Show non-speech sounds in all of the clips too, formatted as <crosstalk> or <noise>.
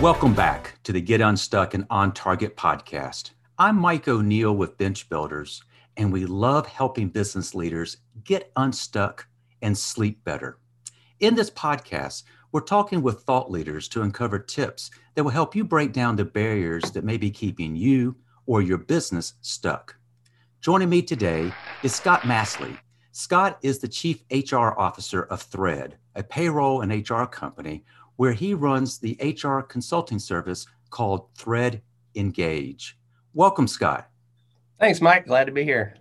Welcome back to the Get Unstuck and On Target podcast. I'm Mike O'Neill with Bench Builders, and we love helping business leaders get unstuck and sleep better. In this podcast, we're talking with thought leaders to uncover tips that will help you break down the barriers that may be keeping you or your business stuck. Joining me today is Scott Masley. Scott is the Chief HR Officer of Thread, a payroll and HR company where he runs the HR consulting service called Thread Engage. Welcome, Scott. Thanks, Mike. Glad to be here.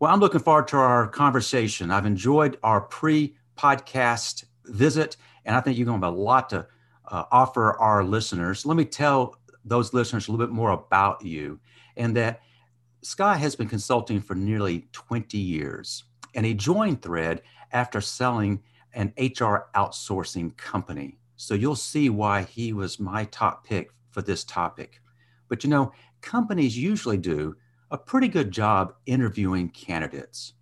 Well, I'm looking forward to our conversation. I've enjoyed our pre podcast visit, and I think you're going to have a lot to uh, offer our listeners. Let me tell those listeners a little bit more about you and that Scott has been consulting for nearly 20 years, and he joined Thread after selling an HR outsourcing company. So you'll see why he was my top pick for this topic. But you know, companies usually do a pretty good job interviewing candidates.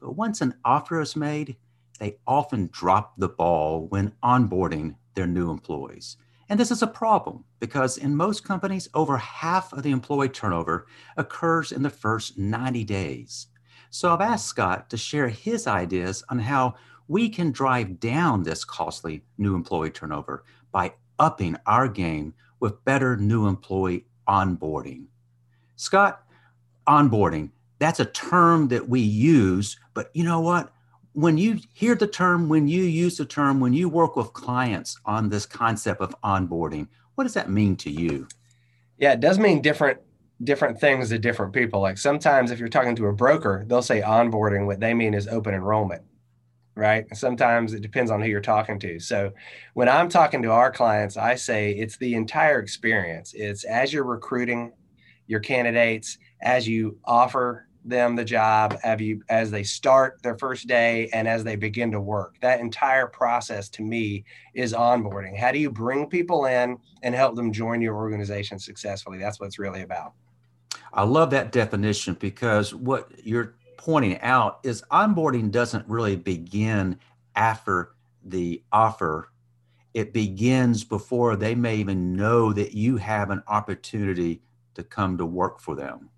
But once an offer is made, they often drop the ball when onboarding their new employees. And this is a problem because in most companies, over half of the employee turnover occurs in the first 90 days. So I've asked Scott to share his ideas on how we can drive down this costly new employee turnover by upping our game with better new employee onboarding. Scott, onboarding, that's a term that we use, but you know what? When you hear the term, when you use the term, when you work with clients on this concept of onboarding, what does that mean to you? Yeah, it does mean different different things to different people. Like sometimes if you're talking to a broker, they'll say onboarding, what they mean is open enrollment right? Sometimes it depends on who you're talking to. So when I'm talking to our clients, I say it's the entire experience. It's as you're recruiting your candidates, as you offer them the job, as you as they start their first day and as they begin to work. That entire process to me is onboarding. How do you bring people in and help them join your organization successfully? That's what it's really about. I love that definition because what you're pointing out is onboarding doesn't really begin after the offer. It begins before they may even know that you have an opportunity to come to work for them.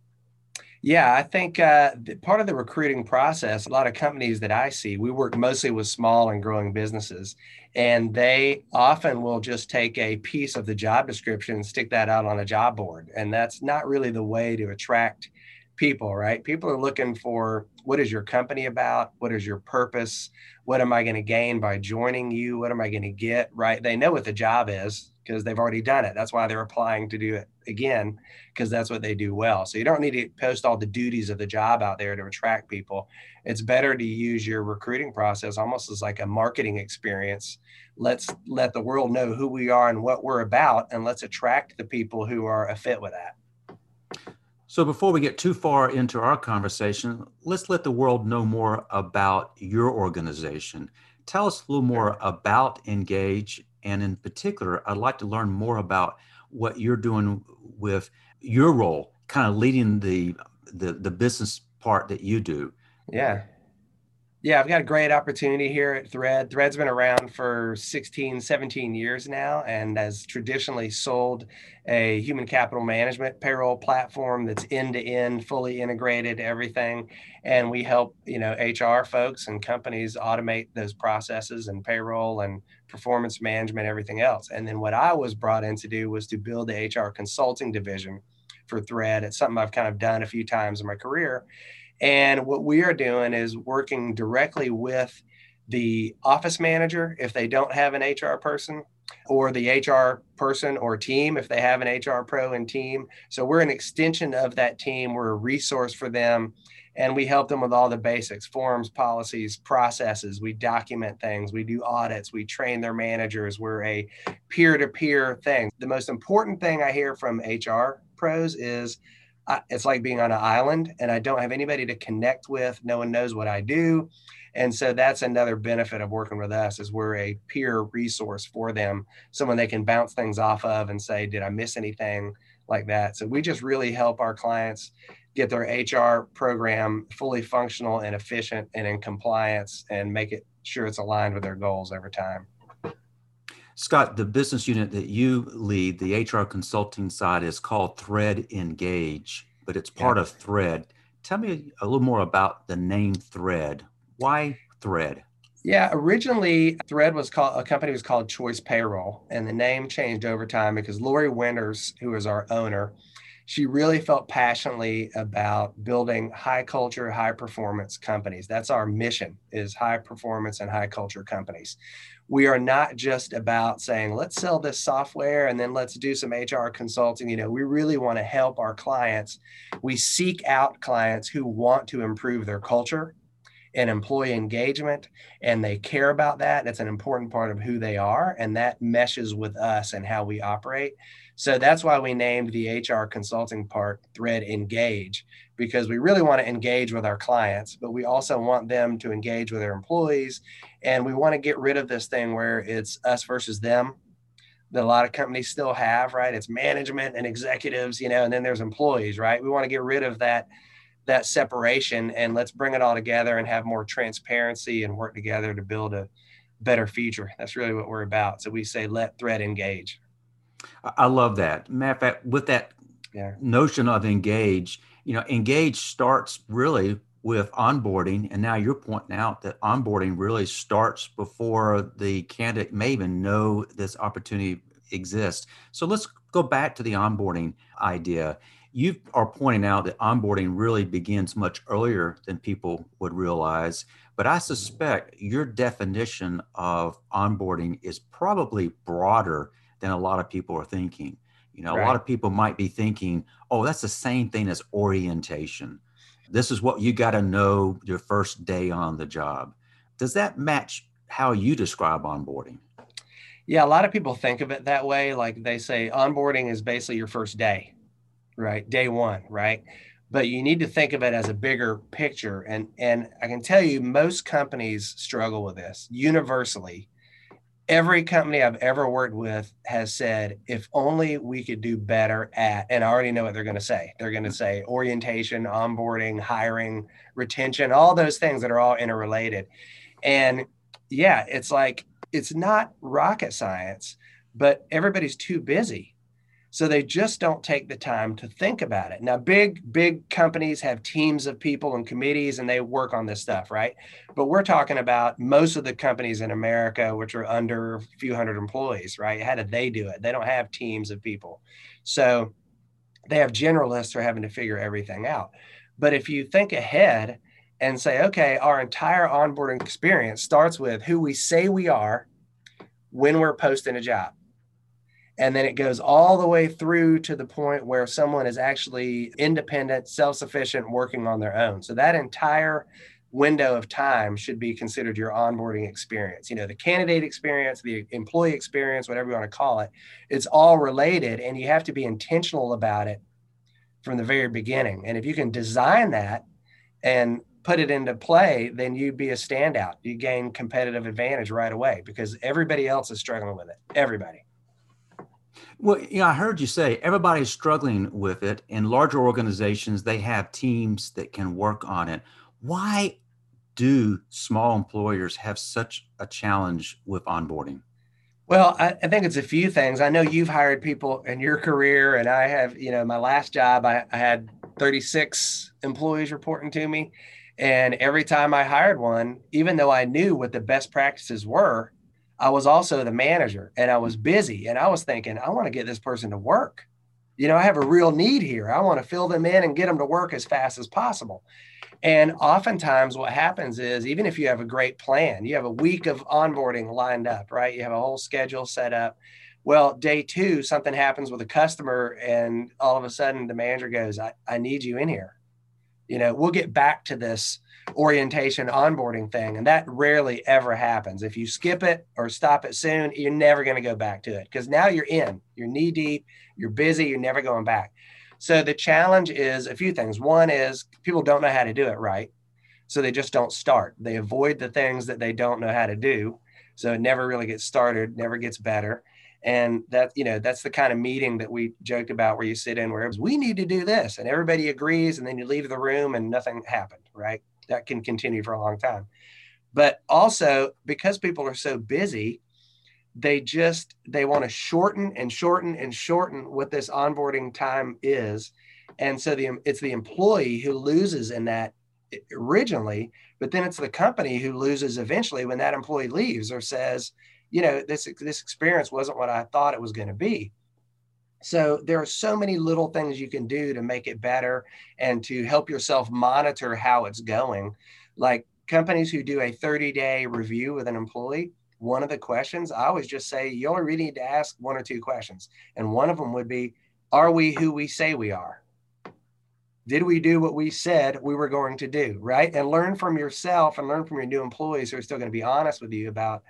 Yeah, I think uh, part of the recruiting process, a lot of companies that I see, we work mostly with small and growing businesses, and they often will just take a piece of the job description and stick that out on a job board. And that's not really the way to attract people, right? People are looking for what is your company about? What is your purpose? What am I going to gain by joining you? What am I going to get, right? They know what the job is because they've already done it. That's why they're applying to do it again because that's what they do well. So you don't need to post all the duties of the job out there to attract people. It's better to use your recruiting process almost as like a marketing experience. Let's let the world know who we are and what we're about and let's attract the people who are a fit with that. So, before we get too far into our conversation, let's let the world know more about your organization. Tell us a little more about Engage. And in particular, I'd like to learn more about what you're doing with your role, kind of leading the, the, the business part that you do. Yeah. Yeah, I've got a great opportunity here at Thread. Thread's been around for 16, 17 years now and has traditionally sold a human capital management payroll platform that's end to end, fully integrated, everything. And we help, you know, HR folks and companies automate those processes and payroll and performance management, everything else. And then what I was brought in to do was to build the HR consulting division for Thread. It's something I've kind of done a few times in my career and what we are doing is working directly with the office manager if they don't have an HR person, or the HR person or team if they have an HR pro and team. So we're an extension of that team. We're a resource for them. And we help them with all the basics forms, policies, processes. We document things. We do audits. We train their managers. We're a peer to peer thing. The most important thing I hear from HR pros is I, it's like being on an island and I don't have anybody to connect with. No one knows what I do. And so that's another benefit of working with us is we're a peer resource for them, someone they can bounce things off of and say, did I miss anything like that? So we just really help our clients get their HR program fully functional and efficient and in compliance and make it sure it's aligned with their goals over time. Scott, the business unit that you lead, the HR consulting side, is called Thread Engage, but it's part yeah. of Thread. Tell me a little more about the name Thread. Why Thread? Yeah, originally Thread was called a company was called Choice Payroll, and the name changed over time because Lori Winters, who is our owner, she really felt passionately about building high culture, high performance companies. That's our mission is high performance and high culture companies. We are not just about saying let's sell this software and then let's do some hr consulting. You know we really want to help our clients. We seek out clients who want to improve their culture and employee engagement and they care about that. It's an important part of who they are and that meshes with us and how we operate so that's why we named the hr consulting part thread engage because we really want to engage with our clients, but we also want them to engage with their employees. And we want to get rid of this thing where it's us versus them that a lot of companies still have, right? It's management and executives, you know, and then there's employees, right? We want to get rid of that that separation and let's bring it all together and have more transparency and work together to build a better future. That's really what we're about. So we say let thread engage. I love that. Matter of fact, with that yeah. notion of engage, you know, engage starts really with onboarding. And now you're pointing out that onboarding really starts before the candidate may even know this opportunity exists. So let's go back to the onboarding idea. You are pointing out that onboarding really begins much earlier than people would realize. But I suspect your definition of onboarding is probably broader than a lot of people are thinking. You know, right. a lot of people might be thinking, oh, that's the same thing as orientation. This is what you got to know your first day on the job. Does that match how you describe onboarding? Yeah, a lot of people think of it that way. Like they say, onboarding is basically your first day, right? Day one, right? But you need to think of it as a bigger picture. And and I can tell you, most companies struggle with this universally every company I've ever worked with has said, if only we could do better at, and I already know what they're going to say. They're going to say orientation, onboarding, hiring, retention, all those things that are all interrelated. And yeah, it's like, it's not rocket science, but everybody's too busy. So they just don't take the time to think about it. Now, big, big companies have teams of people and committees and they work on this stuff, right? But we're talking about most of the companies in America, which are under a few hundred employees, right? How do they do it? They don't have teams of people. So they have generalists who are having to figure everything out. But if you think ahead and say, okay, our entire onboarding experience starts with who we say we are when we're posting a job and then it goes all the way through to the point where someone is actually independent, self sufficient, working on their own. So that entire window of time should be considered your onboarding experience. You know, the candidate experience, the employee experience, whatever you want to call it, it's all related and you have to be intentional about it from the very beginning. And if you can design that and put it into play, then you'd be a standout. You gain competitive advantage right away because everybody else is struggling with it. Everybody. Well, you know, I heard you say everybody's struggling with it. In larger organizations, they have teams that can work on it. Why do small employers have such a challenge with onboarding? Well, I, I, think it's a few things. I know you've hired people in your career, and I have, you know, my last job, I, I had 36 employees reporting to me. And every time I hired one, even though I knew what the best practices were, I was also the manager and I was busy and I was thinking, I want to get this person to work. You know, I have a real need here. I want to fill them in and get them to work as fast as possible. And oftentimes, what happens is, even if you have a great plan, you have a week of onboarding lined up, right? You have a whole schedule set up. Well, day two, something happens with a customer, and all of a sudden, the manager goes, I, I need you in here. You know, we'll get back to this orientation onboarding thing. And that rarely ever happens. If you skip it or stop it soon, you're never going to go back to it because now you're in, you're knee deep, you're busy, you're never going back. So the challenge is a few things. One is people don't know how to do it right. So they just don't start. They avoid the things that they don't know how to do. So it never really gets started, never gets better. And that, you know, that's the kind of meeting that we joked about where you sit in where we need to do this and everybody agrees and then you leave the room and nothing happened, right? that can continue for a long time. But also because people are so busy, they just they want to shorten and shorten and shorten what this onboarding time is and so the it's the employee who loses in that originally but then it's the company who loses eventually when that employee leaves or says you know this this experience wasn't what i thought it was going to be. So there are so many little things you can do to make it better and to help yourself monitor how it's going. Like companies who do a 30 day review with an employee one of the questions i always just say you only really need to ask one or two questions and one of them would be are we who we say we are? Did we do what we said we were going to do? Right? And learn from yourself and learn from your new employees who are still going to be honest with you about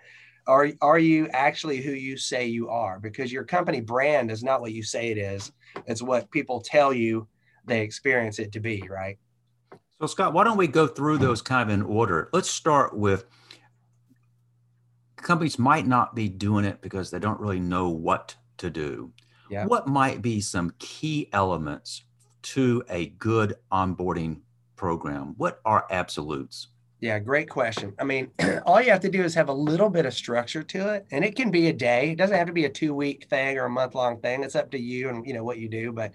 are, are you actually who you say you are because your company brand is not what you say it is it's what people tell you they experience it to be right so scott why don't we go through those kind of in order let's start with companies might not be doing it because they don't really know what to do yeah. what might be some key elements to a good onboarding program? What are absolutes? Yeah, great question. I mean, <clears throat> all you have to do is have a little bit of structure to it, and it can be a day. It doesn't have to be a two-week thing or a month-long thing. It's up to you and you know what you do. But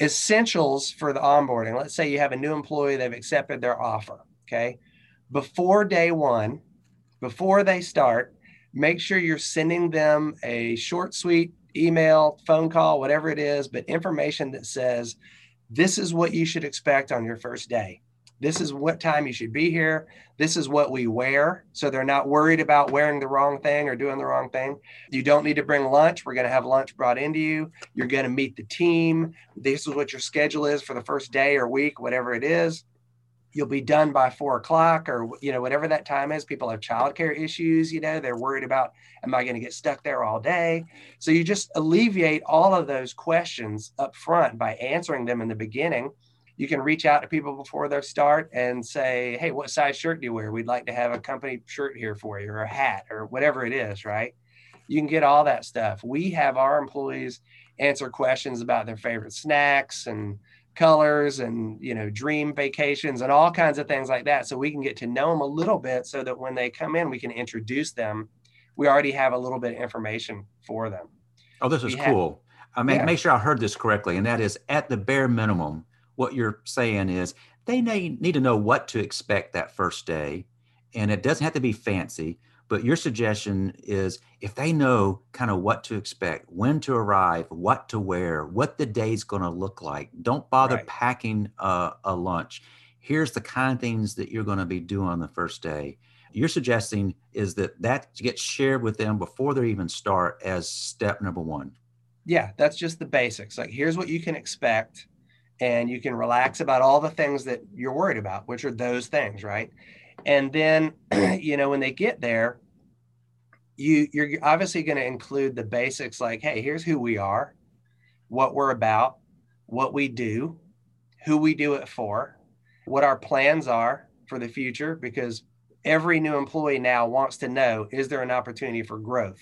essentials for the onboarding. Let's say you have a new employee; they've accepted their offer. Okay, before day one, before they start, make sure you're sending them a short, sweet email, phone call, whatever it is, but information that says this is what you should expect on your first day. This is what time you should be here. This is what we wear. So they're not worried about wearing the wrong thing or doing the wrong thing. You don't need to bring lunch. We're going to have lunch brought into you. You're going to meet the team. This is what your schedule is for the first day or week, whatever it is you'll be done by four o'clock or you know whatever that time is people have childcare issues you know they're worried about am i going to get stuck there all day so you just alleviate all of those questions up front by answering them in the beginning you can reach out to people before they start and say hey what size shirt do you wear? We'd like to have a company shirt here for you or a hat or whatever it is right? You can get all that stuff. We have our employees answer questions about their favorite snacks and colors and you know dream vacations and all kinds of things like that. So we can get to know them a little bit so that when they come in we can introduce them. We already have a little bit of information for them. Oh this is we cool. Have, i mean yeah. make sure i heard this correctly and that is at the bare minimum what you're saying is they need, need to know what to expect that first day and it doesn't have to be fancy but your suggestion is if they know kind of what to expect, when to arrive, what to wear, what the day's going to look like, don't bother right. packing a, a lunch. Here's the kind of things that you're going to be doing on the first day. You're suggesting is that that gets shared with them before they even start as step number one. Yeah, that's just the basics. Like, here's what you can expect, and you can relax about all the things that you're worried about, which are those things, right? and then <clears throat> you know when they get there you you're obviously going to include the basics like hey here's who we are what we're about what we do who we do it for what our plans are for the future because every new employee now wants to know is there an opportunity for growth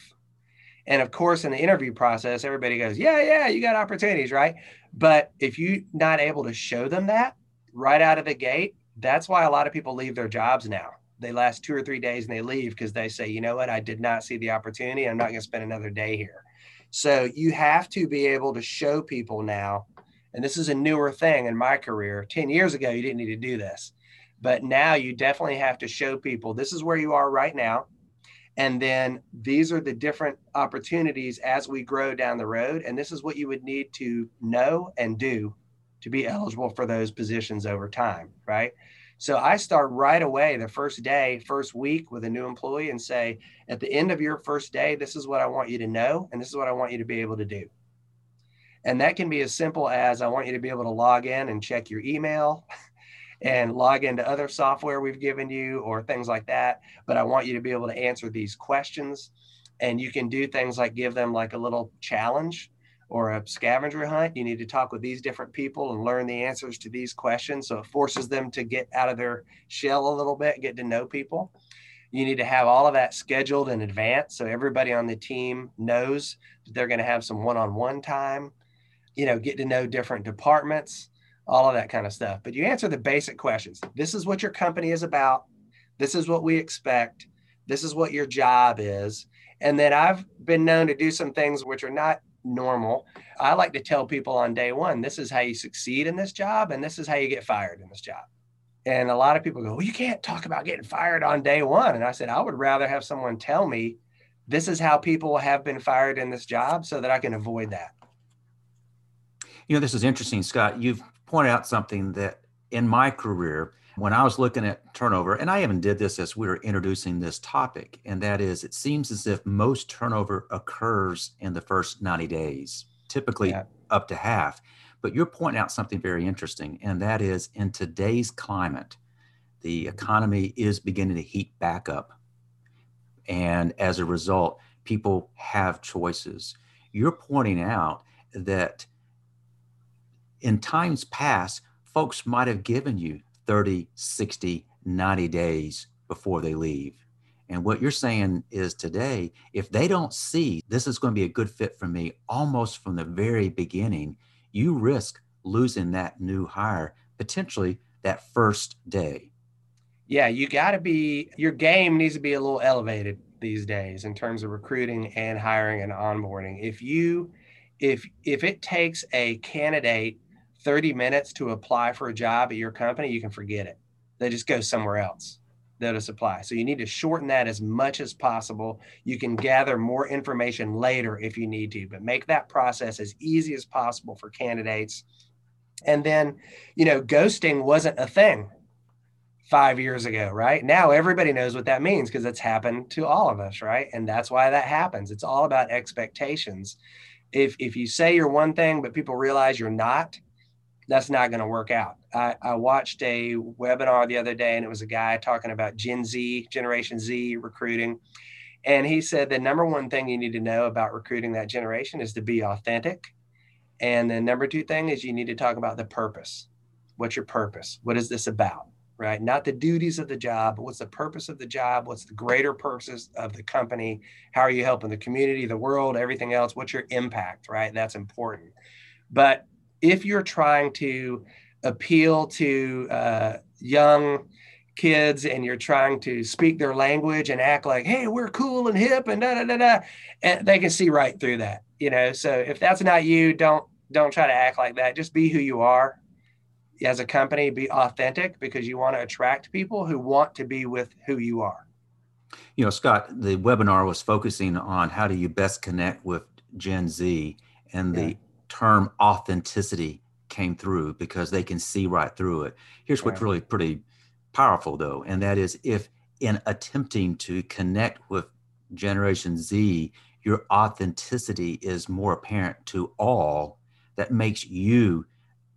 and of course in the interview process everybody goes yeah yeah you got opportunities right but if you're not able to show them that right out of the gate that's why a lot of people leave their jobs now. They last two or three days and they leave because they say, you know what, I did not see the opportunity. I'm not going to spend another day here. So you have to be able to show people now, and this is a newer thing in my career. 10 years ago, you didn't need to do this. But now you definitely have to show people this is where you are right now. And then these are the different opportunities as we grow down the road. And this is what you would need to know and do to be eligible for those positions over time, right? So I start right away the first day, first week with a new employee and say, at the end of your first day, this is what I want you to know, and this is what I want you to be able to do. And that can be as simple as I want you to be able to log in and check your email <laughs> and log into other software we've given you or things like that. But I want you to be able to answer these questions. And you can do things like give them like a little challenge or a scavenger hunt, you need to talk with these different people and learn the answers to these questions. So it forces them to get out of their shell a little bit, get to know people. You need to have all of that scheduled in advance so everybody on the team knows that they're going to have some one on one time, you know, get to know different departments, all of that kind of stuff. But you answer the basic questions. This is what your company is about. This is what we expect. This is what your job is And then I've been known to do some things which are not normal. I like to tell people on day one, this is how you succeed in this job, and this is how you get fired in this job. And a lot of people go, well, you can't talk about getting fired on day one. And I said, I would rather have someone tell me this is how people have been fired in this job so that I can avoid that. You know, this is interesting, Scott. You've pointed out something that in my career, when I was looking at turnover, and I even did this as we were introducing this topic, and that is it seems as if most turnover occurs in the first 90 days, typically yeah. up to half. But you're pointing out something very interesting, and that is in today's climate, the mm-hmm. economy is beginning to heat back up. And as a result, people have choices. You're pointing out that in times past, folks might have given you 30, 60, 90 days before they leave. And what you're saying is today, if they don't see this is going to be a good fit for me almost from the very beginning, you risk losing that new hire potentially that first day. Yeah, you got to be, your game needs to be a little elevated these days in terms of recruiting and hiring and onboarding. If you, if, if it takes a candidate 30 minutes to apply for a job at your company, you can forget it. They just go somewhere else is apply. So you need to shorten that as much as possible. You can gather more information later if you need to, but make that process as easy as possible for candidates. And then, you know, ghosting wasn't a thing five years ago, right? Now everybody knows what that means because it's happened to all of us, right? And that's why that happens. It's all about expectations. If if you say you're one thing but people realize you're not, that's not going to work out. I, I, watched a webinar the other day and it was a guy talking about Gen Z, Generation Z recruiting. And he said the number one thing you need to know about recruiting that generation is to be authentic. And the number two thing is you need to talk about the purpose. What's your purpose? What is this about? Right? Not the duties of the job, but what's the purpose of the job? What's the greater purpose of the company? How are you helping the community, the world, everything else? What's your impact? Right? That's important. But if you're trying to appeal to uh, young kids and you're trying to speak their language and act like, hey, we're cool and hip and da da da da, and they can see right through that. You know, so if that's not you, don't don't try to act like that. Just be who you are as a company. Be authentic because you want to attract people who want to be with who you are. You know, Scott, the webinar was focusing on how do you best connect with Gen Z and the yeah term authenticity came through because they can see right through it. Here's what's really pretty powerful though, and that is if in attempting to connect with Generation Z, your authenticity is more apparent to all, that makes you,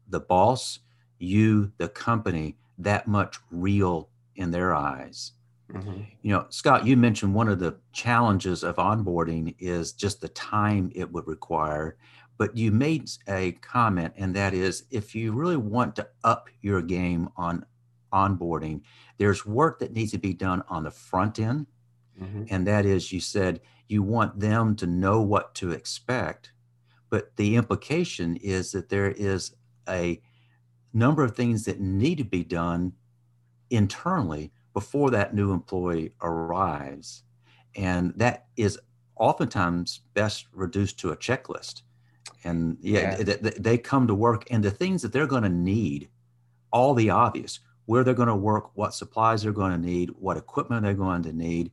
the boss, you, the company, that much real in their eyes. Mm-hmm. You know, Scott, you mentioned one of the challenges of onboarding is just the time it would require. But you made a comment, and that is if you really want to up your game on onboarding, there's work that needs to be done on the front end. Mm-hmm. And that is, you said you want them to know what to expect. But the implication is that there is a number of things that need to be done internally before that new employee arrives. And that is oftentimes best reduced to a checklist and yeah, yeah. They, they come to work and the things that they're going to need all the obvious where they're going to work what supplies they're going to need what equipment they're going to need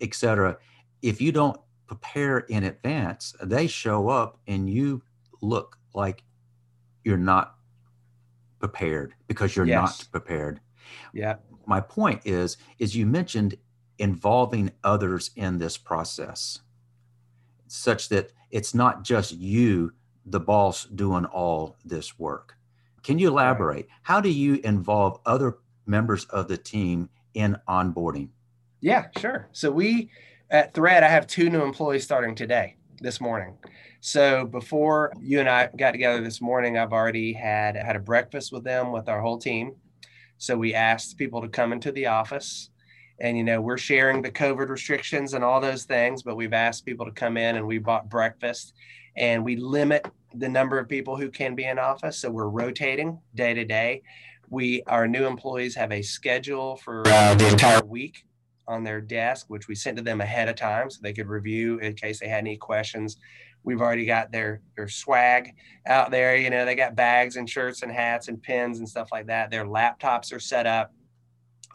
etc if you don't prepare in advance they show up and you look like you're not prepared because you're yes. not prepared yeah my point is is you mentioned involving others in this process such that it's not just you, the boss, doing all this work. Can you elaborate? How do you involve other members of the team in onboarding? Yeah, sure. So we at Thread, I have two new employees starting today, this morning. So before you and I got together this morning, I've already had had a breakfast with them with our whole team. So we asked people to come into the office and you know we're sharing the covid restrictions and all those things but we've asked people to come in and we bought breakfast and we limit the number of people who can be in office so we're rotating day to day we our new employees have a schedule for uh, the entire week on their desk, which we sent to them ahead of time so they could review in case they had any questions. We've already got their their swag out there. You know, they got bags and shirts and hats and pins and stuff like that. Their laptops are set up.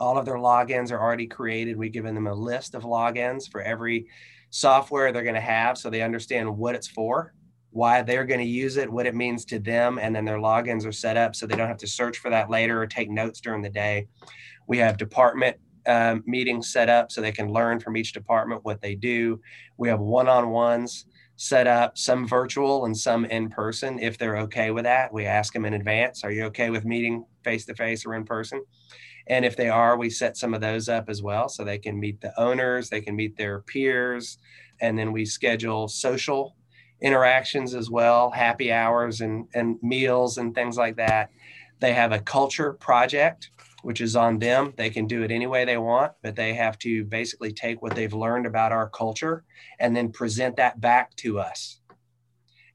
All of their logins are already created. We've given them a list of logins for every software they're going to have so they understand what it's for why they're going to use it, what it means to them, and then their logins are set up so they don't have to search for that later or take notes during the day. We have department um, meetings set up so they can learn from each department what they do. We have one on ones set up, some virtual and some in person. If they're okay with that, we ask them in advance Are you okay with meeting face to face or in person? And if they are, we set some of those up as well so they can meet the owners, they can meet their peers, and then we schedule social interactions as well, happy hours and, and meals and things like that. They have a culture project, which is on them. They can do it any way they want, but they have to basically take what they've learned about our culture and then present that back to us.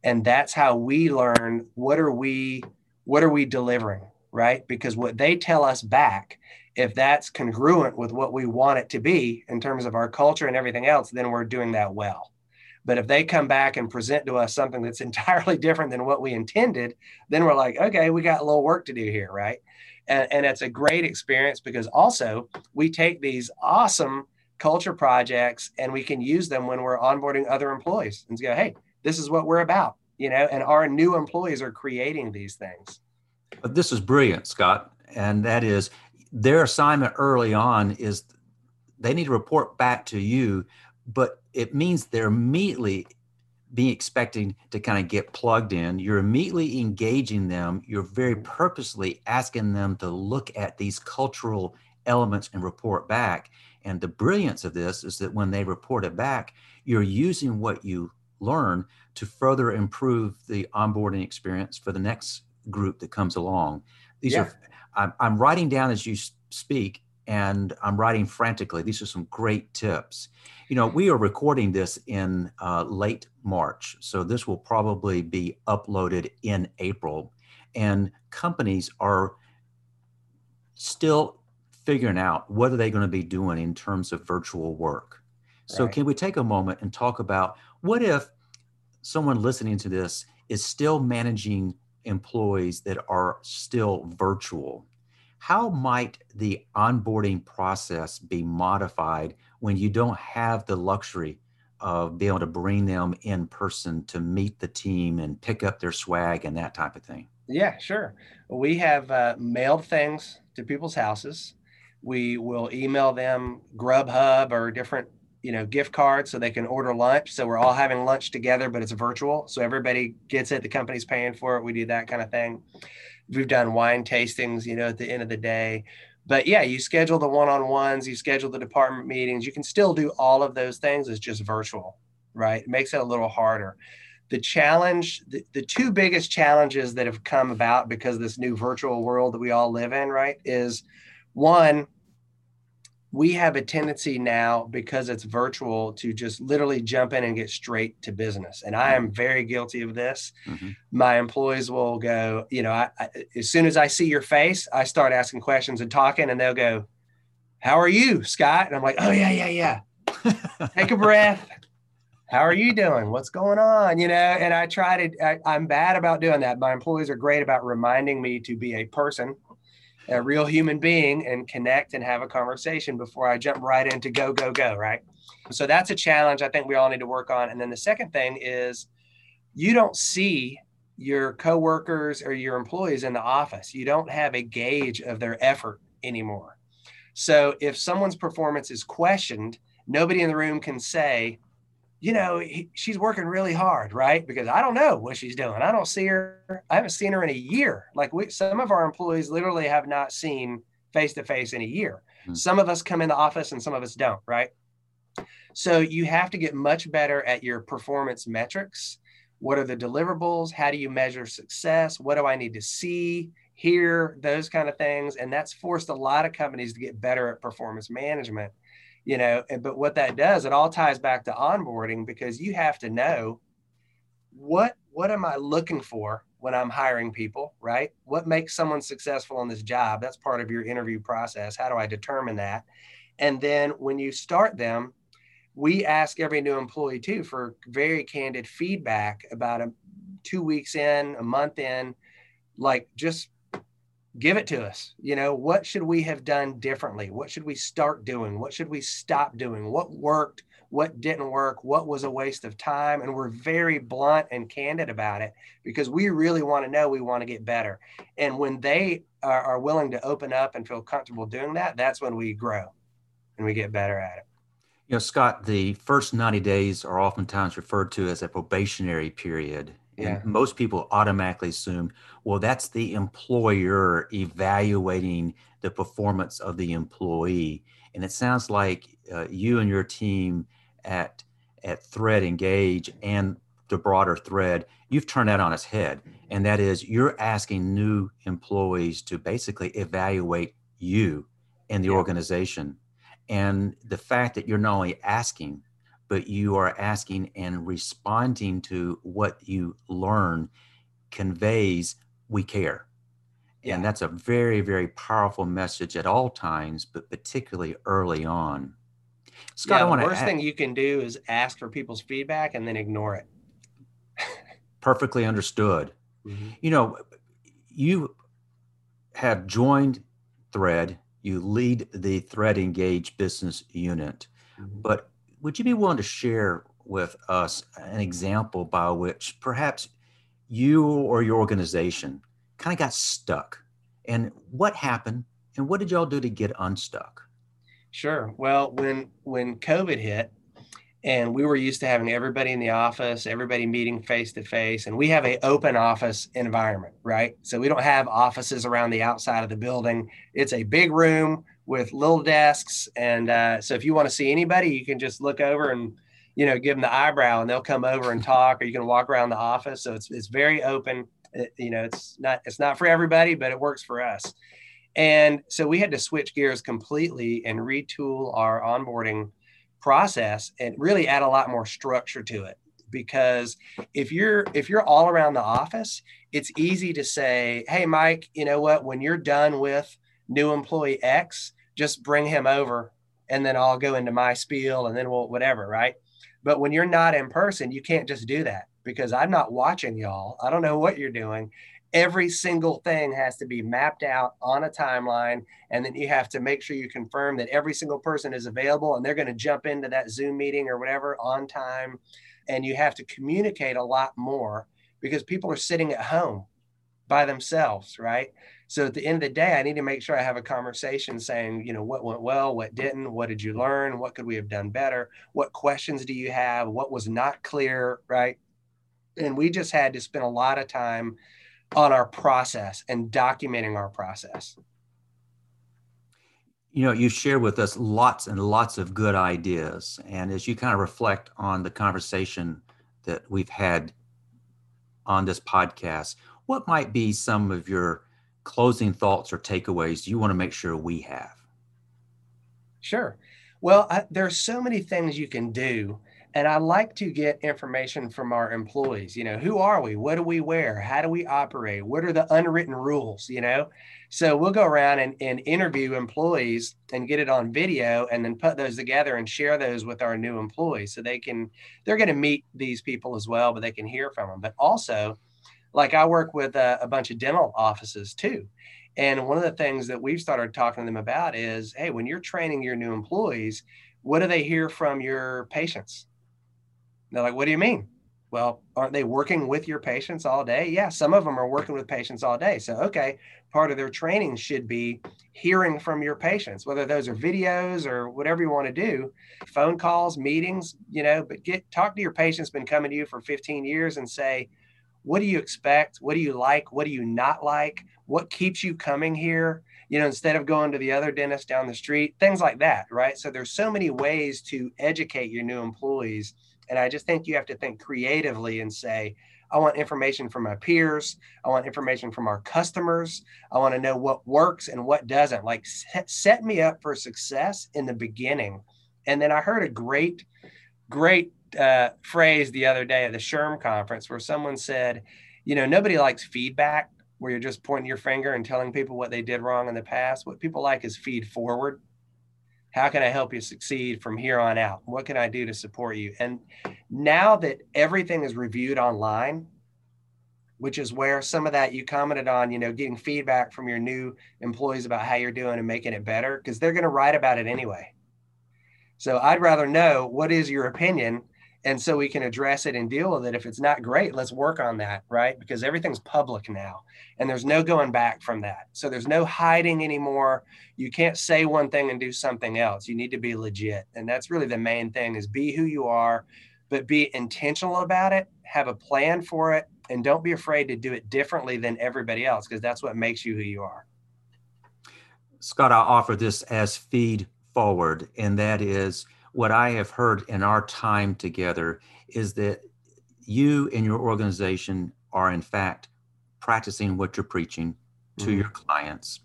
And that's how we learn what are we what are we delivering, right? Because what they tell us back, if that's congruent with what we want it to be in terms of our culture and everything else, then we're doing that well. But if they come back and present to us something that's <laughs> entirely different than what we intended, then we're like, okay, we got a little work to do here, right? And, and it's a great experience because also we take these awesome culture projects and we can use them when we're onboarding other employees and go, hey, this is what we're about, you know, and our new employees are creating these things. This is brilliant, Scott. And that is their assignment early on is they need to report back to you but it means they're immediately being expecting to kind of get plugged in. You're immediately engaging them. You're very purposely asking them to look at these cultural elements and report back. And the brilliance of this is that when they report it back, you're using what you learn to further improve the onboarding experience for the next group that comes along. These yeah. are, I'm, I'm writing down as you speak, and I'm writing frantically. These are some great tips. You know, we are recording this in uh, late March, so this will probably be uploaded in April. And companies are still figuring out what are they going to be doing in terms of virtual work. So, right. can we take a moment and talk about what if someone listening to this is still managing employees that are still virtual? How might the onboarding process be modified when you don't have the luxury of being able to bring them in person to meet the team and pick up their swag and that type of thing? Yeah, sure. We have uh, mailed things to people's houses. We will email them Grubhub or different, you know, gift cards so they can order lunch. So we're all having lunch together, but it's virtual. So everybody gets it. The company's paying for it. We do that kind of thing. We've done wine tastings, you know, at the end of the day but yeah, you schedule the one-on-ones, you schedule the department meetings. You can still do all of those things. It's just virtual, right? It makes it a little harder. The challenge, the, the two biggest challenges that have come about because this new virtual world that we all live in, right, is one, we have a tendency now because it's virtual to just literally jump in and get straight to business. And i am mm-hmm. very guilty of this. Mm-hmm. my employees will go you know I, I, as soon as i see your face i start asking questions and talking and they'll go how are you scott? And i'm like oh yeah yeah yeah. <laughs> Take a breath. How are you doing? What's going on? You know and i try to I, i'm bad about doing that. My employees are great about reminding me to be a person a real human being and connect and have a conversation before I jump right into go, go, go, right? So that's a challenge I think we all need to work on. And then the second thing is you don't see your coworkers or your employees in the office. You don't have a gauge of their effort anymore. So if someone's performance is questioned, nobody in the room can say, you know, he, she's working really hard, right? Because I don't know what she's doing. I don't see her. I haven't seen her in a year. Like we, some of our employees literally have not seen face to face in a year. Mm-hmm. Some of us come in the office and some of us don't, right? So you have to get much better at your performance metrics. What are the deliverables? How do you measure success? What do I need to see, hear, those kind of things? And that's forced a lot of companies to get better at performance management you know but what that does it all ties back to onboarding because you have to know what what am i looking for when i'm hiring people right? What makes someone successful in this job? That's part of your interview process. How do i determine that? And then when you start them, we ask every new employee too for very candid feedback about a two weeks in, a month in, like just give it to us. You know, what should we have done differently? What should we start doing? What should we stop doing? What worked? What didn't work? What was a waste of time? And we're very blunt and candid about it because we really want to know we want to get better. And when they are, are willing to open up and feel comfortable doing that, that's when we grow and we get better at it. You know, Scott, the first 90 days are oftentimes referred to as a probationary period. Yeah. And most people automatically assume, well, that's the employer evaluating the performance of the employee. And it sounds like uh, you and your team at at Thread Engage and the broader Thread, you've turned that on its head, and that is you're asking new employees to basically evaluate you and the yeah. organization, and the fact that you're not only asking but you are asking and responding to what you learn conveys we care. Yeah. And that's a very, very powerful message at all times, but particularly early on. Scott, yeah, I want the worst thing you can do is ask for people's feedback and then ignore it. perfectly understood. Mm-hmm. You know, you have joined Thread, you lead the Thread Engage business unit, mm-hmm. but would you be willing to share with us an example by which perhaps you or your organization kind of got stuck? And what happened? And what did y'all do to get unstuck? Sure. Well, when when COVID hit, and we were used to having everybody in the office, everybody meeting face to face, and we have a open office environment, right? So we don't have offices around the outside of the building. It's a big room with little desks. And uh, so if you want to see anybody, you can just look over and, you know, give them the eyebrow and they'll come over and talk, or you can walk around the office. So it's, it's very open. It, you know, it's not, it's not for everybody, but it works for us. And so we had to switch gears completely and retool our onboarding process and really add a lot more structure to it because if you're if you're all around the office it's easy to say hey mike you know what when you're done with new employee x just bring him over and then I'll go into my spiel and then we'll whatever, right? But when you're not in person, you can't just do that because I'm not watching y'all. I don't know what you're doing. Every single thing has to be mapped out on a timeline. And then you have to make sure you confirm that every single person is available and they're going to jump into that Zoom meeting or whatever on time. And you have to communicate a lot more because people are sitting at home by themselves, right? So at the end of the day, I need to make sure I have a conversation saying, you know, what went well, what didn't, what did you learn, what could we have done better, what questions do you have, what was not clear, right? And we just had to spend a lot of time on our process and documenting our process. You know, you shared with us lots and lots of good ideas. And as you kind of reflect on the conversation that we've had on this podcast, what might be some of your closing thoughts or takeaways you want to make sure we have? Sure. Well, I, there's so many things you can do. And I like to get information from our employees. You know, who are we? What do we wear? How do we operate? What are the unwritten rules? You know, so we'll go around and, and interview employees and get it on video and then put those together and share those with our new employees so they can, they're going to meet these people as well, but they can hear from them. But also, like I work with a, a bunch of dental offices too. And one of the things that we've started talking to them about is hey, when you're training your new employees, what do they hear from your patients? They're like, what do you mean? Well, aren't they working with your patients all day? Yeah, some of them are working with patients all day. So, okay, part of their training should be hearing from your patients, whether those are videos or whatever you want to do, phone calls, meetings, you know, but get talk to your patients been coming to you for 15 years and say, what do you expect? What do you like? What do you not like? What keeps you coming here? You know, instead of going to the other dentist down the street, things like that, right? So there's so many ways to educate your new employees. And I just think you have to think creatively and say, I want information from my peers. I want information from our customers. I want to know what works and what doesn't. Like set me up for success in the beginning. And then I heard a great, great uh, phrase the other day at the SHRM conference where someone said, you know, nobody likes feedback where you're just pointing your finger and telling people what they did wrong in the past. What people like is feed forward. How can I help you succeed from here on out? What can I do to support you? And now that everything is reviewed online, which is where some of that you commented on, you know, getting feedback from your new employees about how you're doing and making it better, because they're going to write about it anyway. So I'd rather know what is your opinion and so we can address it and deal with it. If it's not great let's work on that right? Because everything's public now and there's no going back from that. So there's no hiding anymore. You can't say one thing and do something else. You need to be legit. And that's really the main thing is be who you are but be intentional about it have a plan for it and don't be afraid to do it differently than everybody else because that's what makes you who you are. Scott i offer this as feed forward and that is what I have heard in our time together is that you and your organization are, in fact, practicing what you're preaching to mm-hmm. your clients.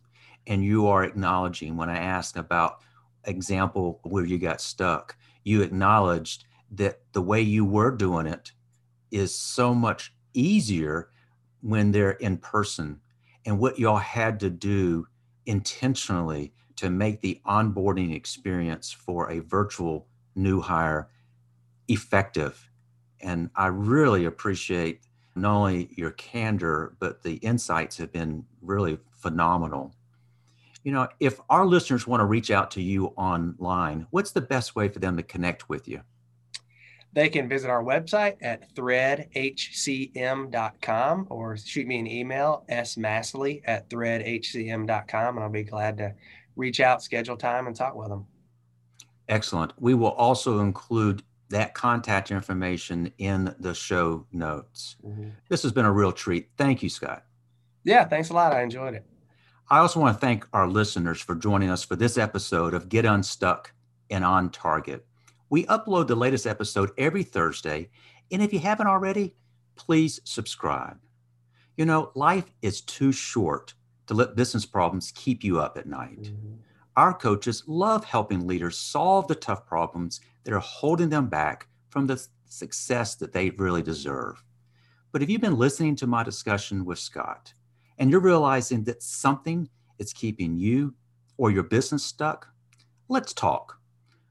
And you are acknowledging when I asked about example where you got stuck, you acknowledged that the way you were doing it is so much easier when they're in person. And what y'all had to do intentionally to make the onboarding experience for a virtual new hire effective. And I really appreciate not only your candor, but the insights have been really phenomenal. You know, if our listeners want to reach out to you online, what's the best way for them to connect with you? They can visit our website at threadhcm.com or shoot me an email, smassley at threadhcm.com, and I'll be glad to reach out, schedule time, and talk with them. Excellent. We will also include that contact information in the show notes. Mm-hmm. This has been a real treat. Thank you, Scott. Yeah, thanks a lot. I enjoyed it. I also want to thank our listeners for joining us for this episode of Get Unstuck and On Target. We upload the latest episode every Thursday, and if you haven't already, please subscribe. You know, life is too short to let business problems keep you up at night. Mm-hmm. Our coaches love helping leaders solve the tough problems that are holding them back from the success that they really deserve. But if you've been listening to my discussion with Scott and you're realizing that something is keeping you or your business stuck, let's talk.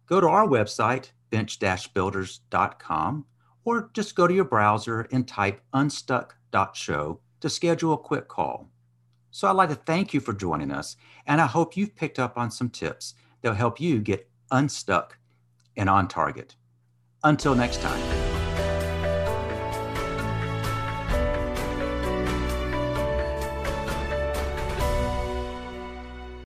Go to our website, bench-builders.com, or just go to your browser and type unstuck.show to schedule a quick call. So I'd like to thank you for joining us, and I hope you've picked up on some tips that'll help you get unstuck and on target. Until next time.